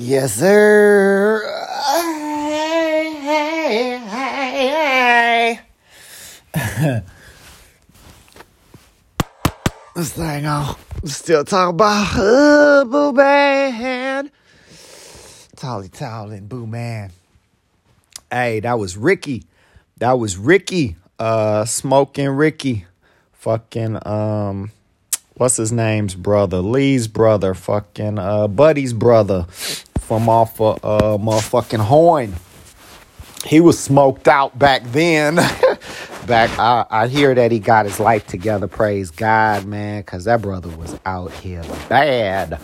Yes, sir. Hey, hey, hey, this thing on. Still talking about uh, Boo Man. Tolly Towel and Boo Man. Hey, that was Ricky. That was Ricky. Uh, smoking Ricky. Fucking um what's his name's brother? Lee's brother, fucking uh Buddy's brother from off of uh motherfucking Horn. He was smoked out back then. back I, I hear that he got his life together, praise God, man, cause that brother was out here bad.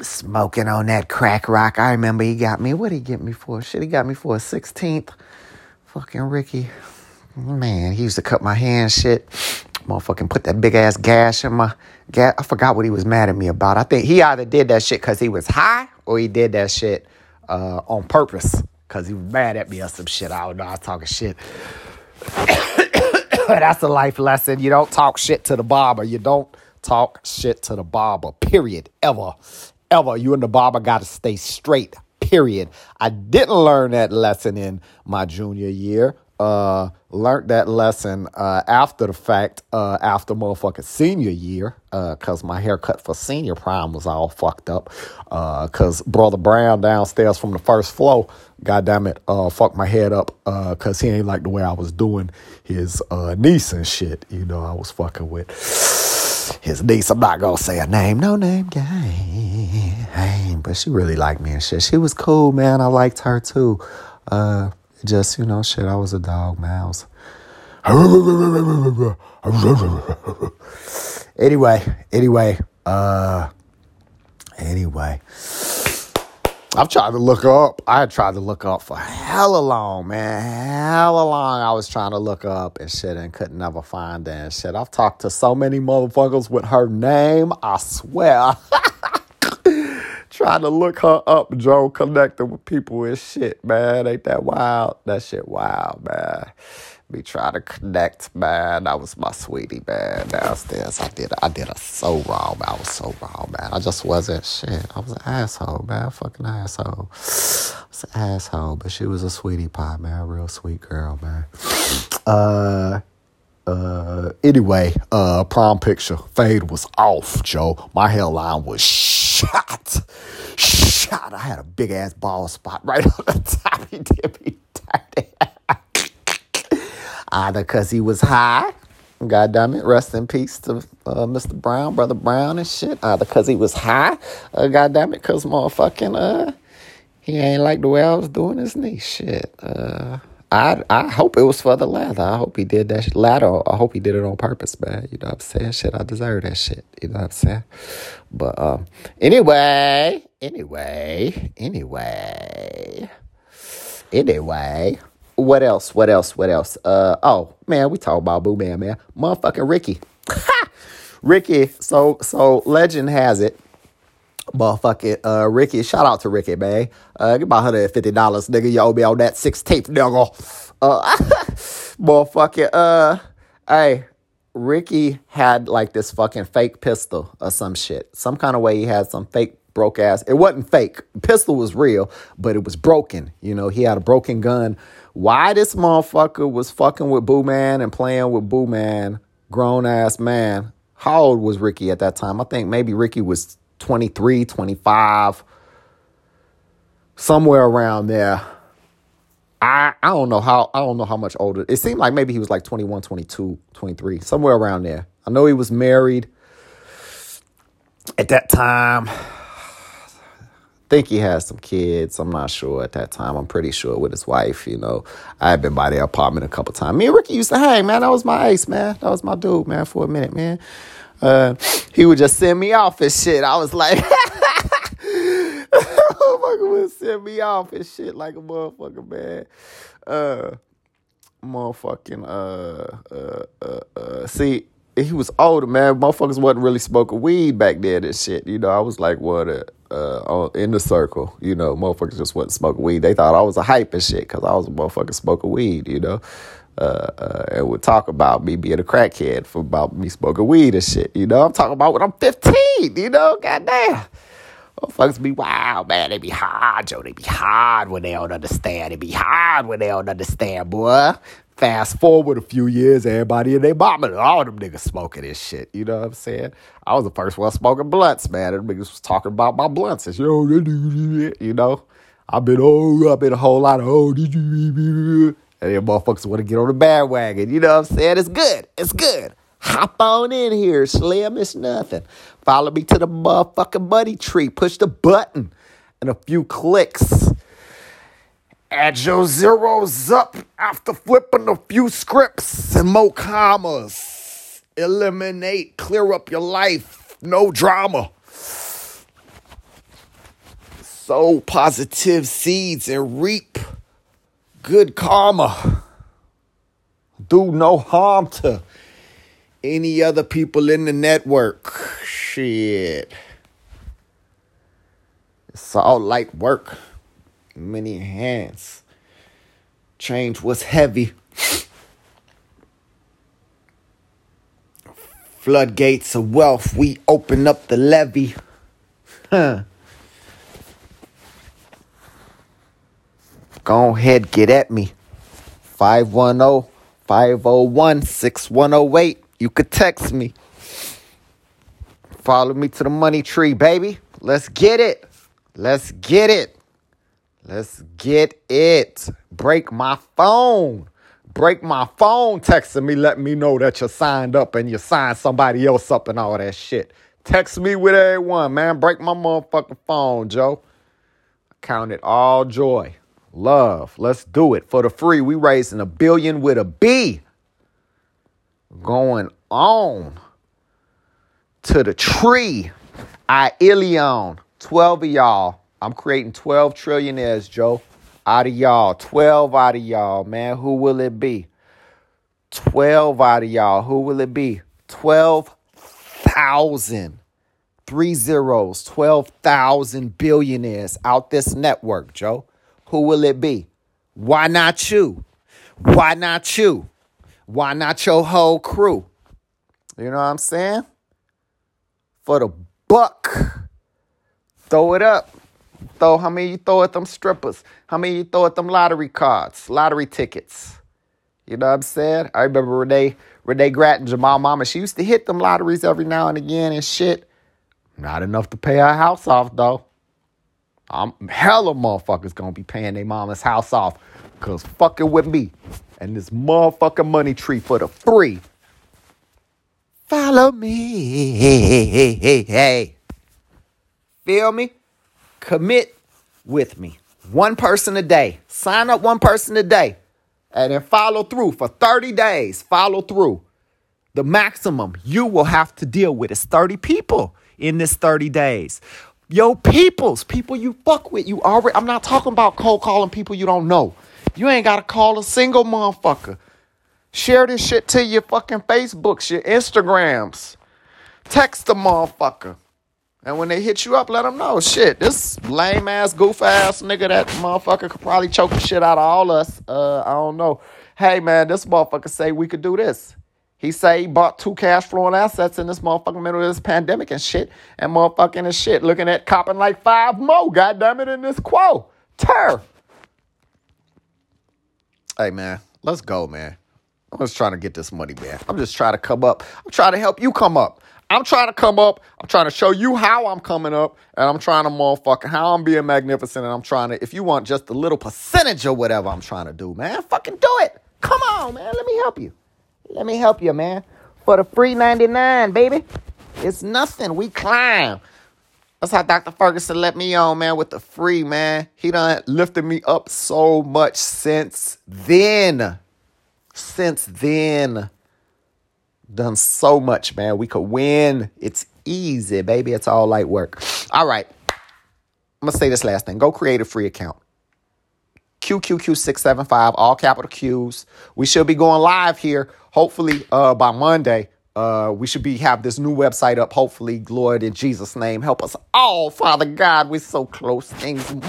Smoking on that crack rock. I remember he got me. What did he get me for? Shit, he got me for a 16th. Fucking Ricky. Man, he used to cut my hand shit. Motherfucking put that big ass gash in my. I forgot what he was mad at me about. I think he either did that shit because he was high or he did that shit uh, on purpose because he was mad at me or some shit. I don't know. I was talking shit. That's a life lesson. You don't talk shit to the barber. You don't talk shit to the barber. Period. Ever. Ever. You and the barber got to stay straight. Period. I didn't learn that lesson in my junior year uh, learned that lesson uh, after the fact, uh, after motherfucking senior year, because uh, my haircut for senior prime was all fucked up. Because uh, Brother Brown downstairs from the first floor, goddamn it, uh, fucked my head up because he ain't like the way I was doing his niece and shit. You know, I was fucking with his niece. I'm not gonna say a name, no name, game. But she really liked me and shit. She was cool, man. I liked her too. Just, you know, shit, I was a dog, mouse. anyway, anyway, uh, anyway. I've tried to look up. I had tried to look up for hella long, man. Hella long. I was trying to look up and shit and couldn't never find that shit. I've talked to so many motherfuckers with her name. I swear. trying to look her up, Joe, connecting with people and shit, man. Ain't that wild? That shit wild, man. Me trying to connect, man. That was my sweetie, man. Downstairs, I did, I did her so wrong, man. I was so wrong, man. I just wasn't shit. I was an asshole, man. Fucking asshole. I was an asshole, but she was a sweetie pie, man. Real sweet girl, man. Uh. Uh, anyway, uh, prom picture fade was off, Joe. My hairline was shot, shot. I had a big ass ball spot right on the top. He did me. Either because he was high, God damn it, rest in peace to uh, Mr. Brown, Brother Brown and shit. Either because he was high, uh, God damn it, because motherfucking, uh, he ain't like the way I was doing his knee. Shit. Uh, I I hope it was for the latter. I hope he did that latter. I hope he did it on purpose, man. You know what I'm saying? Shit, I deserve that shit. You know what I'm saying? But um, anyway, anyway, anyway, anyway. What else? What else? What else? Uh oh, man, we talk about Boo Man, man. Motherfucking Ricky. Ricky, so so legend has it motherfucking uh Ricky. Shout out to Ricky, man. Uh give my $150, nigga. You owe me on that 16th, nigga. Uh motherfucking uh hey, Ricky had like this fucking fake pistol or some shit. Some kind of way he had some fake broke ass. It wasn't fake. Pistol was real, but it was broken. You know, he had a broken gun. Why this motherfucker was fucking with Boo Man and playing with Boo Man, grown ass man. How old was Ricky at that time? I think maybe Ricky was 23, 25, somewhere around there. I, I don't know how I don't know how much older. It seemed like maybe he was like 21, 22, 23, somewhere around there. I know he was married at that time. Think he had some kids. I'm not sure at that time. I'm pretty sure with his wife, you know. I had been by their apartment a couple times. Me and Ricky used to hang, man. That was my ace, man. That was my dude, man, for a minute, man uh, he would just send me off and shit. I was like, motherfucker would send me off and shit like a motherfucker, man. Uh, motherfucking, uh, uh, uh, uh, see, he was older, man. Motherfuckers wasn't really smoking weed back then and shit. You know, I was like, what, uh, uh, in the circle, you know, motherfuckers just wouldn't smoke weed. They thought I was a hype and shit because I was a motherfucker smoking weed, you know uh, uh, and would talk about me being a crackhead for about me smoking weed and shit. You know, I'm talking about when I'm 15. You know, goddamn. Motherfuckers be wild, man. They be hard, Joe. They be hard when they don't understand. They be hard when they don't understand, boy. Fast forward a few years, everybody and they mama, all them niggas smoking this shit. You know what I'm saying? I was the first one smoking blunts, man. Them niggas was talking about my blunts. It's, yo, you know? I've been, oh, I've been a whole lot of, oh, and then motherfuckers want to get on the bandwagon. You know what I'm saying? It's good. It's good. Hop on in here, Slim. It's nothing. Follow me to the motherfucking money tree. Push the button and a few clicks. Add your zeros up after flipping a few scripts and more commas. Eliminate, clear up your life. No drama. Sow positive seeds and reap good karma. Do no harm to any other people in the network. Shit. It's all light work. Many hands. Change was heavy. Floodgates of wealth, we open up the levee. Huh. Go ahead, get at me. 510 501 6108. You could text me. Follow me to the money tree, baby. Let's get it. Let's get it. Let's get it. Break my phone. Break my phone texting me, letting me know that you signed up and you signed somebody else up and all that shit. Text me with everyone, man. Break my motherfucking phone, Joe. Count it all joy. Love. Let's do it. For the free, we raising a billion with a B going on to the tree. I Ilion. 12 of y'all. I'm creating 12 trillionaires, Joe. Out of y'all. 12 out of y'all, man. Who will it be? 12 out of y'all. Who will it be? 12,000. Three zeros. 12,000 billionaires out this network, Joe. Who will it be? Why not you? Why not you? Why not your whole crew? You know what I'm saying? For the buck. Throw it up. Throw how many you throw at them strippers? How many you throw at them lottery cards, lottery tickets? You know what I'm saying? I remember Renee, Renee Gratton, Jamal Mama, she used to hit them lotteries every now and again and shit. Not enough to pay her house off though. I'm hella motherfuckers gonna be paying their mama's house off because fucking with me and this motherfucking money tree for the free. Follow me. Hey, hey, hey, hey. Feel me? Commit with me. One person a day. Sign up one person a day. And then follow through for 30 days. Follow through. The maximum you will have to deal with is 30 people in this 30 days. Yo, peoples, people you fuck with. You already I'm not talking about cold calling people you don't know. You ain't gotta call a single motherfucker. Share this shit to your fucking Facebooks, your Instagrams. Text the motherfucker. And when they hit you up, let them know. Shit, this lame ass, goof ass nigga, that motherfucker could probably choke the shit out of all us. Uh, I don't know. Hey man, this motherfucker say we could do this. He say he bought two cash flowing assets in this motherfucking middle of this pandemic and shit. And motherfucking and shit. Looking at copping like five more, goddamn it, in this quo. Turf. Hey man, let's go, man. I'm just trying to get this money, man. I'm just trying to come up. I'm trying to help you come up. I'm trying to come up. I'm trying to show you how I'm coming up, and I'm trying to motherfucking how I'm being magnificent, and I'm trying to. If you want just a little percentage of whatever I'm trying to do, man, fucking do it. Come on, man. Let me help you. Let me help you, man. For the free 99, baby. It's nothing. We climb. That's how Dr. Ferguson let me on, man, with the free, man. He done lifted me up so much since then. Since then. Done so much, man. We could win. It's easy, baby. It's all light work. All right. I'm going to say this last thing. Go create a free account. QQQ675, all capital Q's. We should be going live here, hopefully, uh, by Monday. Uh, we should be have this new website up. Hopefully, Lord, in Jesus' name, help us all, Father God. We're so close. Things moving,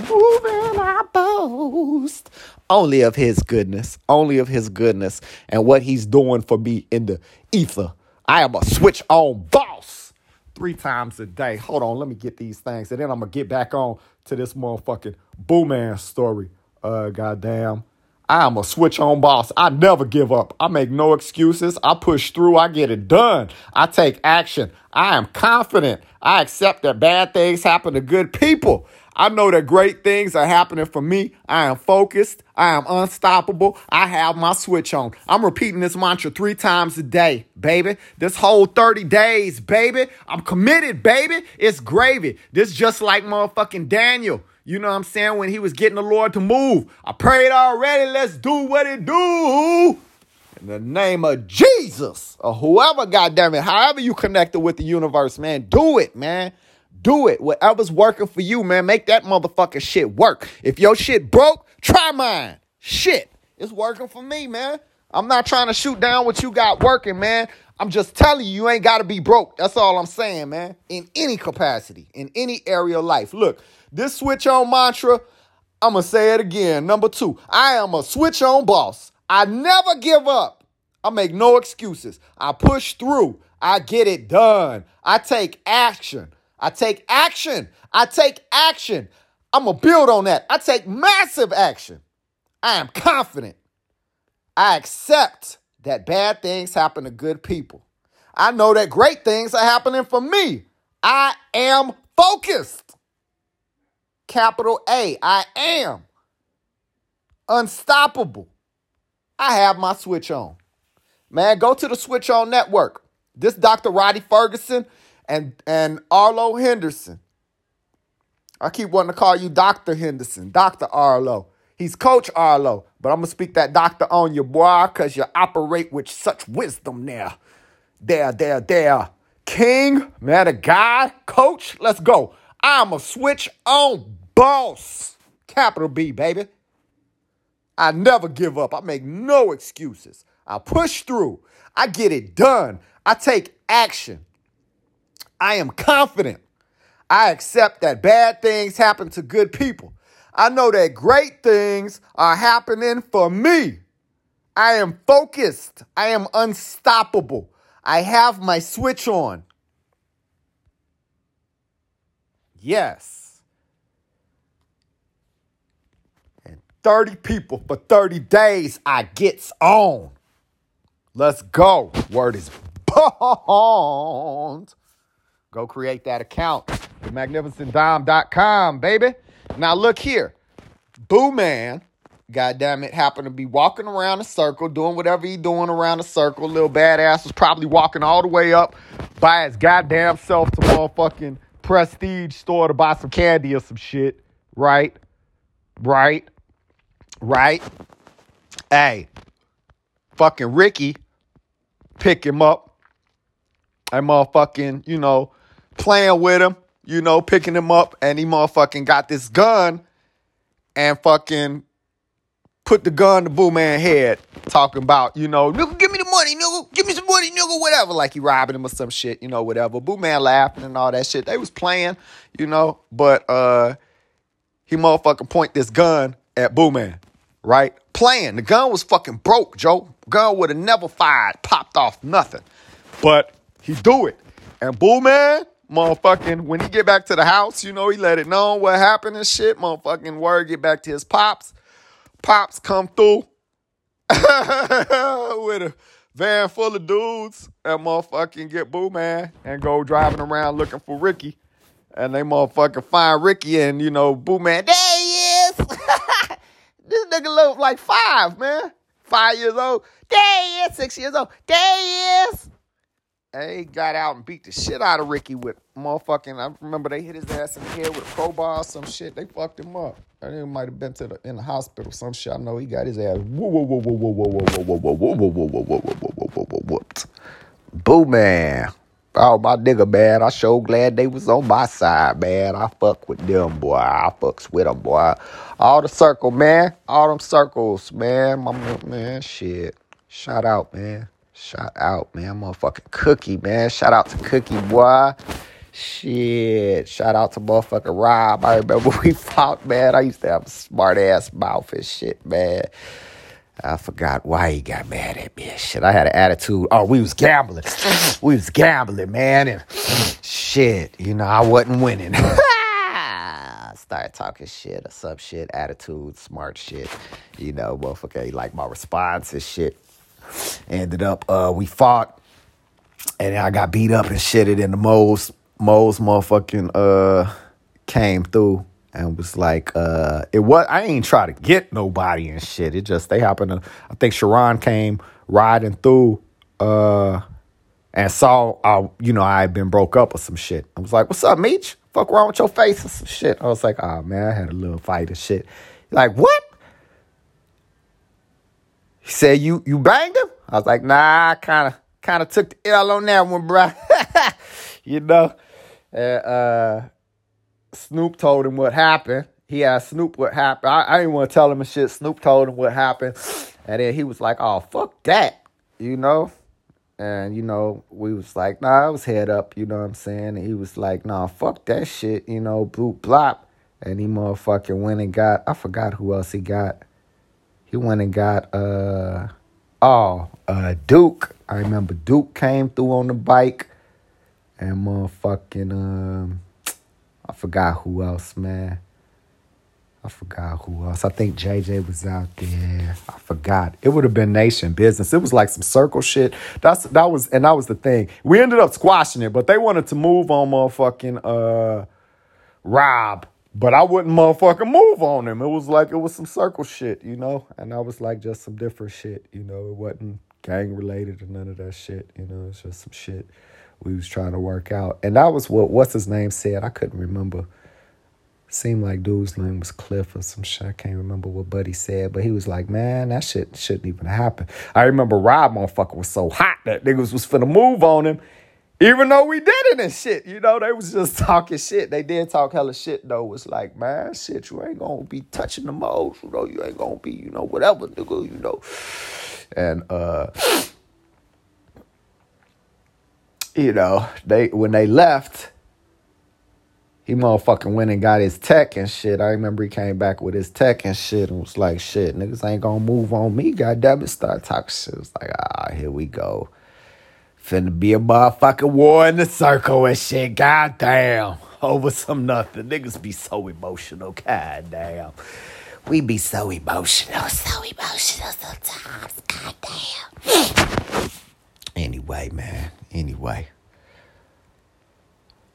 I boast. Only of His goodness, only of His goodness, and what He's doing for me in the ether. I am a switch on boss. three times a day. Hold on, let me get these things, and then I'm gonna get back on to this motherfucking Boo Man story. Uh, goddamn. I am a switch on boss. I never give up. I make no excuses. I push through. I get it done. I take action. I am confident. I accept that bad things happen to good people. I know that great things are happening for me. I am focused. I am unstoppable. I have my switch on. I'm repeating this mantra three times a day, baby. This whole 30 days, baby. I'm committed, baby. It's gravy. This just like motherfucking Daniel. You know what I'm saying? When he was getting the Lord to move. I prayed already. Let's do what it do. In the name of Jesus or whoever, goddamn it, however you connected with the universe, man, do it, man. Do it. Whatever's working for you, man, make that motherfucking shit work. If your shit broke, try mine. Shit, it's working for me, man. I'm not trying to shoot down what you got working, man. I'm just telling you, you ain't got to be broke. That's all I'm saying, man. In any capacity, in any area of life. Look, this switch on mantra, I'm going to say it again. Number two, I am a switch on boss. I never give up. I make no excuses. I push through. I get it done. I take action. I take action. I take action. I'm going to build on that. I take massive action. I am confident. I accept that bad things happen to good people. I know that great things are happening for me. I am focused. Capital A. I am unstoppable. I have my switch on. Man, go to the Switch On Network. This Dr. Roddy Ferguson and, and Arlo Henderson. I keep wanting to call you Dr. Henderson, Dr. Arlo. He's Coach Arlo, but I'm going to speak that doctor on you, boy, because you operate with such wisdom there. There, there, there. King, man of God, coach, let's go. I'm a switch on boss. Capital B, baby. I never give up. I make no excuses. I push through. I get it done. I take action. I am confident. I accept that bad things happen to good people. I know that great things are happening for me. I am focused. I am unstoppable. I have my switch on. Yes. And 30 people for 30 days, I gets on. Let's go. Word is bond. Go create that account. TheMagnificentDOMB.com, baby. Now look here. Boo Man, goddamn it, happened to be walking around a circle, doing whatever he doing around a circle. Little badass was probably walking all the way up by his goddamn self to motherfucking prestige store to buy some candy or some shit. Right? Right? Right? Hey, fucking Ricky pick him up. and motherfucking, you know, playing with him, you know, picking him up, and he motherfucking got this gun and fucking put the gun to Boo Man head, talking about, you know, give me money, nigga, give me some money, nigga, whatever. Like he robbing him or some shit, you know, whatever. Boo Man laughing and all that shit. They was playing, you know, but uh he motherfucking point this gun at Boo Man, right? Playing. The gun was fucking broke, Joe. Gun would have never fired, popped off, nothing. But he do it. And Boo Man, motherfucking, when he get back to the house, you know, he let it know what happened and shit. Motherfucking word get back to his pops. Pops come through with a van full of dudes and motherfucking get Boo Man and go driving around looking for Ricky. And they motherfucking find Ricky and, you know, Boo Man, there he is. this nigga look like five, man. Five years old. There he is. Six years old. There he is. And he got out and beat the shit out of Ricky with motherfucking. I remember they hit his ass in the head with a crowbar or some shit. They fucked him up. I think he might have been to the in the hospital some shit. I know he got his ass. Whoa whoa whoa whoa whoa whoa whoa whoa whoa whoa whoa whoa whoa whoa whoa whoa whoa whoa what? Boo man. Oh my nigga man, I sure glad they was on my side, man. I fuck with them, boy. I fucks with them, boy. All the circle, man. All them circles, man. My man, shit. Shout out, man. Shout out, man. Motherfucking Cookie, man. Shout out to Cookie, boy. Shit. Shout out to motherfucker Rob. I remember we fought, man. I used to have a smart ass mouth and shit, man. I forgot why he got mad at me. Shit, I had an attitude. Oh, we was gambling. we was gambling, man. And shit, you know, I wasn't winning. Started talking shit or some shit, attitude, smart shit. You know, motherfucker, like my response and shit. Ended up, uh, we fought and I got beat up and shitted in the moles, moles motherfucking, uh, came through and was like, uh, it was I ain't try to get nobody and shit. It just they happened to I think Sharon came riding through uh and saw I you know, I had been broke up or some shit. I was like, What's up, Meech? Fuck wrong with your face or some shit. I was like, oh man, I had a little fight and shit. Like, what? He said you you banged him? I was like, nah, I kinda kinda took the L on that one, bro. you know? Uh Snoop told him what happened. He asked Snoop what happened. I, I didn't want to tell him and shit. Snoop told him what happened. And then he was like, oh, fuck that, you know? And, you know, we was like, nah, I was head up, you know what I'm saying? And he was like, nah, fuck that shit, you know, bloop blop. And he motherfucking went and got, I forgot who else he got. He went and got, uh, oh, uh, Duke. I remember Duke came through on the bike. And motherfucking, um, I forgot who else, man. I forgot who else. I think JJ was out there. I forgot. It would have been nation business. It was like some circle shit. That's that was and that was the thing. We ended up squashing it, but they wanted to move on motherfucking uh Rob. But I wouldn't motherfucking move on him. It was like it was some circle shit, you know? And I was like just some different shit, you know. It wasn't gang related or none of that shit, you know. It's just some shit we was trying to work out. And that was what what's his name said. I couldn't remember. Seemed like dude's name was Cliff or some shit. I can't remember what Buddy said, but he was like, "Man, that shit shouldn't even happen." I remember Rob motherfucker was so hot that niggas was finna move on him, even though we did it and shit. You know, they was just talking shit. They did talk hella shit though. Was like, man, shit, you ain't gonna be touching the moles. You know, you ain't gonna be, you know, whatever, nigga. You know, and uh you know, they when they left, he motherfucking went and got his tech and shit. I remember he came back with his tech and shit and was like, shit, niggas ain't gonna move on me. God damn it, start talking shit. It was like, ah, here we go. Finna be a motherfucking war in the circle and shit. God damn. Over some nothing. Niggas be so emotional. God damn. We be so emotional. So emotional sometimes. God damn. Anyway, man. Anyway.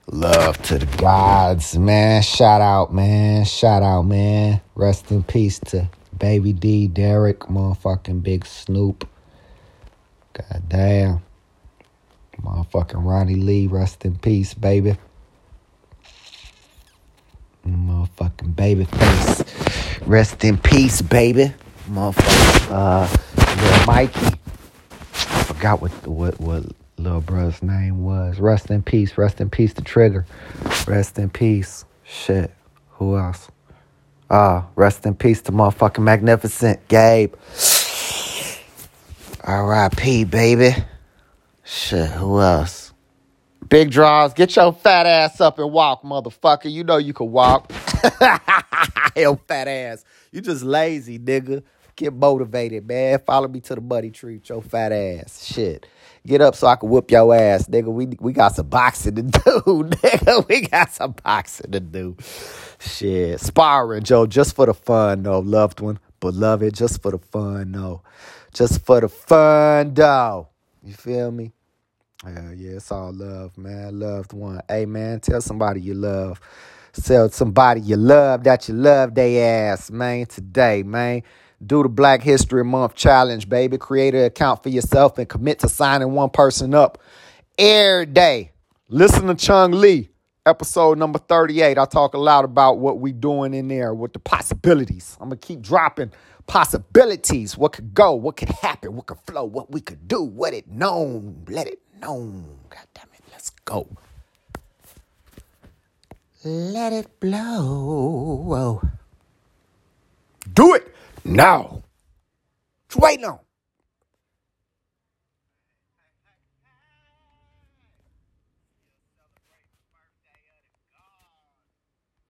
Love to the gods, man. Shout out, man. Shout out, man. Rest in peace to Baby D, Derek, motherfucking Big Snoop. God damn. Motherfucking Ronnie Lee, rest in peace, baby. Motherfucking baby face. Rest in peace, baby. Motherfucking uh little Mikey. I forgot what what what little brother's name was. Rest in peace. Rest in peace to Trigger. Rest in peace. Shit. Who else? Ah, rest in peace to motherfucking Magnificent Gabe. R.I.P. baby. Shit, who else? Big draws, get your fat ass up and walk, motherfucker. You know you can walk. Hell, fat ass. You just lazy, nigga. Get motivated, man. Follow me to the buddy tree with your fat ass. Shit. Get up so I can whoop your ass, nigga. We we got some boxing to do, nigga. We got some boxing to do. Shit. Sparring, Joe, just for the fun, though, loved one. Beloved, just for the fun, though. Just for the fun, though. You feel me? Yeah, yeah, it's all love, man. Loved one. Hey, man, tell somebody you love. Tell somebody you love that you love they ass, man, today, man. Do the Black History Month challenge, baby. Create an account for yourself and commit to signing one person up every day. Listen to Chung Lee, episode number 38. I talk a lot about what we doing in there with the possibilities. I'm to keep dropping possibilities. What could go, what could happen, what could flow, what we could do, what it known. Let it known. God damn it. Let's go. Let it blow. Do it now. You waiting on?